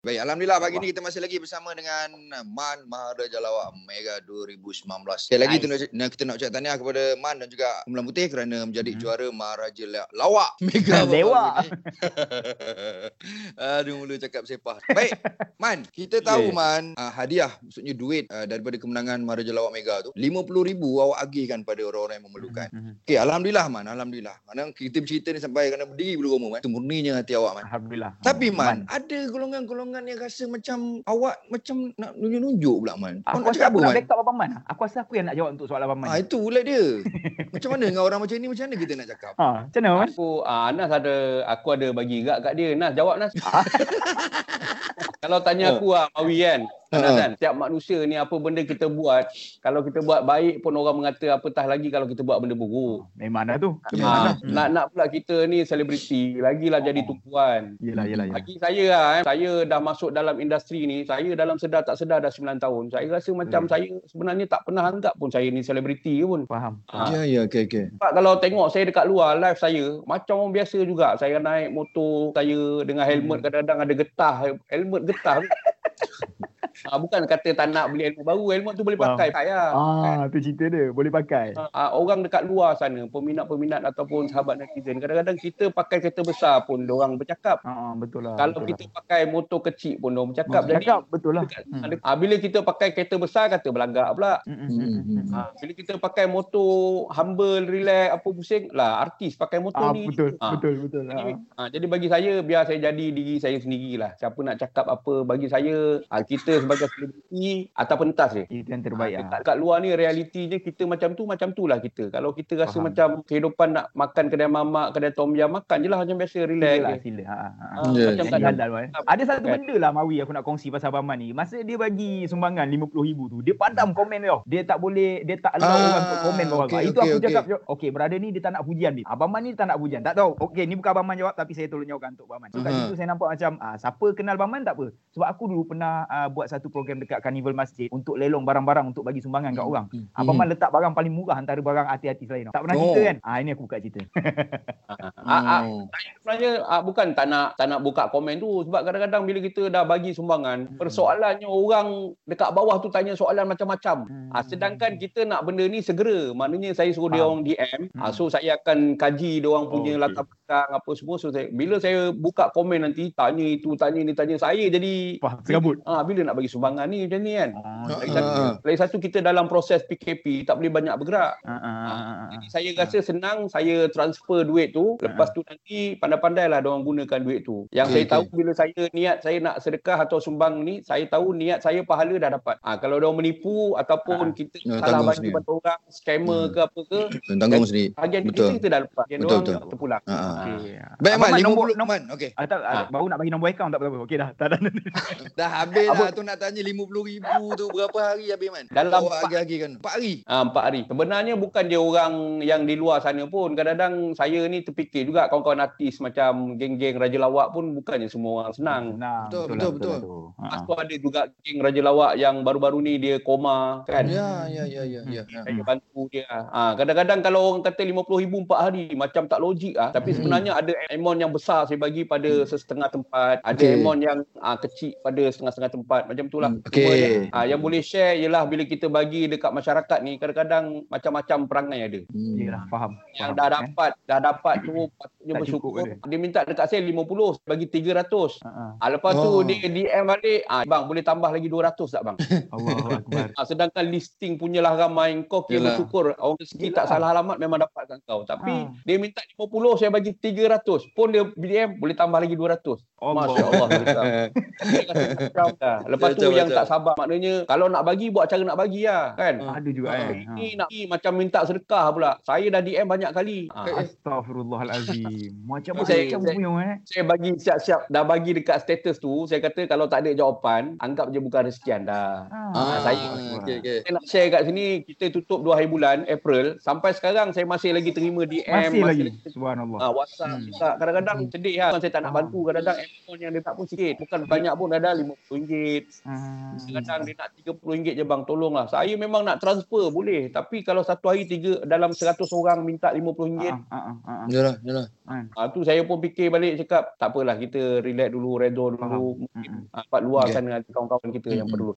Baik, Alhamdulillah pagi ni kita masih lagi bersama dengan Man Maharaja Lawak Mega 2019. Sekali lagi nice. kita, nak, kita nak ucap tahniah kepada Man dan juga Kumpulan Putih kerana menjadi hmm. juara Maharaja Lawak Mega Dewa. Aduh, mula cakap sepah. Baik, Man, kita tahu yeah. Man, uh, hadiah maksudnya duit uh, daripada kemenangan Maharaja Lawak Mega tu, RM50,000 awak agihkan pada orang-orang yang memerlukan. Hmm. Okey, Alhamdulillah Man, Alhamdulillah. Mana kita bercerita ni sampai kena berdiri bulu rumah Man. Itu murninya hati awak Man. Alhamdulillah. Tapi Man, Man. ada golongan-golongan golongan yang rasa macam awak macam nak nunjuk-nunjuk pula Man. Aku nak cakap apa Man? Backup Abang Man. Aku rasa aku yang nak jawab untuk soalan Abang Man. Ah itu pula dia. macam mana dengan orang macam ni macam mana kita nak cakap? Ha, macam mana Man? Aku ah Nas ada aku ada bagi gak kat dia. Nas jawab Nas. Kalau tanya aku ah Mawi kan. Kan? Setiap manusia ni apa benda kita buat, kalau kita buat baik pun orang mengata apatah lagi kalau kita buat benda buruk. Memang dah tu. Ha, nak nak pula kita ni selebriti, lagilah jadi tumpuan. Yalah yalah. Bagi saya lah, eh, saya dah masuk dalam industri ni, saya dalam sedar tak sedar dah 9 tahun. Saya rasa macam hmm. saya sebenarnya tak pernah anggap pun saya ni selebriti pun. Faham. Ha. Ya ya okey okey. Sebab kalau tengok saya dekat luar live saya, macam orang biasa juga. Saya naik motor saya dengan helmet hmm. kadang-kadang ada getah, helmet getah. Ah bukan kata tak nak beli helmet baru, helmet tu boleh pakai. Ah, ya. ah tu cerita dia, boleh pakai. Ah, orang dekat luar sana, peminat-peminat ataupun sahabat netizen, kadang-kadang kita pakai kereta besar pun orang bercakap. Ah betul lah. Kalau betul kita lah. pakai motor kecil pun orang bercakap. Jadi cakap, betul lah. Dekat, hmm. ah, bila kita pakai kereta besar kata belagak pula. Hmm. Ah, bila kita pakai motor humble, relax, apa pusing, lah artis pakai motor ah, ni. Betul, ah. betul, betul. Jadi, ah. ah, jadi bagi saya biar saya jadi diri saya sendirilah. Siapa nak cakap apa bagi saya, ah, kita sebagai selebriti atau pentas je. Itu yang terbaik. Ha, dekat, luar ni realitinya kita macam tu, macam tu lah kita. Kalau kita rasa Faham. macam kehidupan nak makan kedai mamak, kedai tom yam, makan je lah macam biasa, relax sila lah, sila. Ha, ha. ha. Yeah. Macam tak ada. Ada satu kan. benda lah Mawi aku nak kongsi pasal Abang Man ni. Masa dia bagi sumbangan RM50,000 tu, dia padam komen dia. Dia tak boleh, dia tak allow ah, orang untuk komen bawah. Okay, Itu okay, aku cakap, okay. okay, berada ni dia tak nak pujian. Ni. Abang Man ni tak nak pujian. Tak tahu. Okay, ni bukan Abang Man jawab tapi saya tolong jawabkan untuk Abang Man. So, uh-huh. kat situ saya nampak macam, ah, siapa kenal Abang Man tak apa. Sebab aku dulu pernah uh, buat satu program dekat Carnival Masjid untuk lelong barang-barang untuk bagi sumbangan kat hmm. orang. Hmm. Abang Man letak barang paling murah antara barang artis-artis lain. Tak pernah oh. cerita kan? Ah ini aku buka cerita. ah, ah, sebenarnya ah, bukan tak nak tak nak buka komen tu sebab kadang-kadang bila kita dah bagi sumbangan, hmm. persoalannya orang dekat bawah tu tanya soalan macam-macam. Hmm. Ah, sedangkan kita nak benda ni segera. Maknanya saya suruh ah. dia orang DM. Hmm. Ah, so saya akan kaji dia orang punya oh, okay. latar belakang apa semua. So saya bila saya buka komen nanti tanya itu, tanya ni, tanya saya jadi Wah, serabut. Ah, bila nak bagi sumbangan ni macam ni kan. Uh, lagi, satu, uh, lagi satu kita dalam proses PKP tak boleh banyak bergerak. Uh, uh, uh, jadi saya rasa senang saya transfer duit tu. Lepas tu nanti pandai-pandai lah orang gunakan duit tu. Yang okay, saya tahu okay. bila saya niat saya nak sedekah atau sumbang ni, saya tahu niat saya pahala dah dapat. Ah kalau orang menipu ataupun kita uh, salah bagi pada orang, scammer hmm. ke apa ke, tanggung sendiri. Bahagian betul. kita kita dah lepas. Bagian betul, betul. terpulang. Uh, uh. Okay. Baik Man, 50 nombor, okey. Ah, tak, ah. baru nak bagi nombor akaun tak apa-apa. Okey dah. Tak, dah. dah habis lah tu nak tanya 50,000 tu berapa hari habis man? Dalam empat hari kan. Empat hari. Ah empat hari. Sebenarnya bukan dia orang yang di luar sana pun. Kadang-kadang saya ni terfikir juga kawan-kawan artis macam geng-geng Raja Lawak pun bukannya semua orang senang. Nah, betul betul betul. Lepas tu ada juga geng Raja Lawak yang baru-baru ni dia koma kan. Ya ya ya ya ya. Saya bantu dia. Ah kadang-kadang kalau orang kata 50,000 empat hari macam tak logik ah tapi sebenarnya ada amount yang besar saya bagi pada setengah tempat. Ada amount yang ah, kecil pada setengah-setengah tempat. Macam itulah. Okay. Ah yang boleh share ialah bila kita bagi dekat masyarakat ni kadang-kadang macam-macam perangai ada. Hmm. Yalah, faham. Yang faham, dah dapat, eh? dah dapat tu patutnya bersyukur. Dia. dia minta dekat saya 50, bagi 300. Uh-huh. Ah, lepas oh. tu dia DM balik, ah, bang boleh tambah lagi 200 tak bang? Allahuakbar. ah, sedangkan listing punyalah ramai kau kira bersyukur. Orang rezeki tak salah alamat memang dapatkan kau. Tapi uh. dia minta 50, saya bagi 300. Pun dia DM boleh tambah lagi 200. Oh, Masya-Allah. Lepas tu yang tak sabar maknanya kalau nak bagi buat cara nak bagi lah kan. Uh, ada juga eh. Ini nak ni macam minta sedekah pula. Saya dah DM banyak kali. Uh, Astagfirullahalazim. macam saya, macam saya, punya eh. Saya bagi siap-siap dah bagi dekat status tu, saya kata kalau tak ada jawapan, anggap je bukan rezekian dah. Uh, uh, saya okay, okay. saya nak share kat sini kita tutup 2 hari bulan April sampai sekarang saya masih lagi terima DM masih, masih lagi. Subhanallah. WhatsApp hmm. juga. Kadang-kadang hmm. sedih lah. Saya tak nak bantu. Kadang-kadang handphone yang dia tak pun sikit. Bukan banyak pun ada RM50. Hmm. Kadang-kadang dia nak RM30 je bang. Tolonglah. Saya memang nak transfer boleh. Tapi kalau satu hari tiga dalam 100 orang minta RM50. Ah, ah, ah, ah. Yalah, yalah. Ah, tu saya pun fikir balik cakap tak apalah kita relax dulu, redor dulu. Mungkin hmm. luarkan okay. dengan kawan-kawan kita hmm. yang perlu.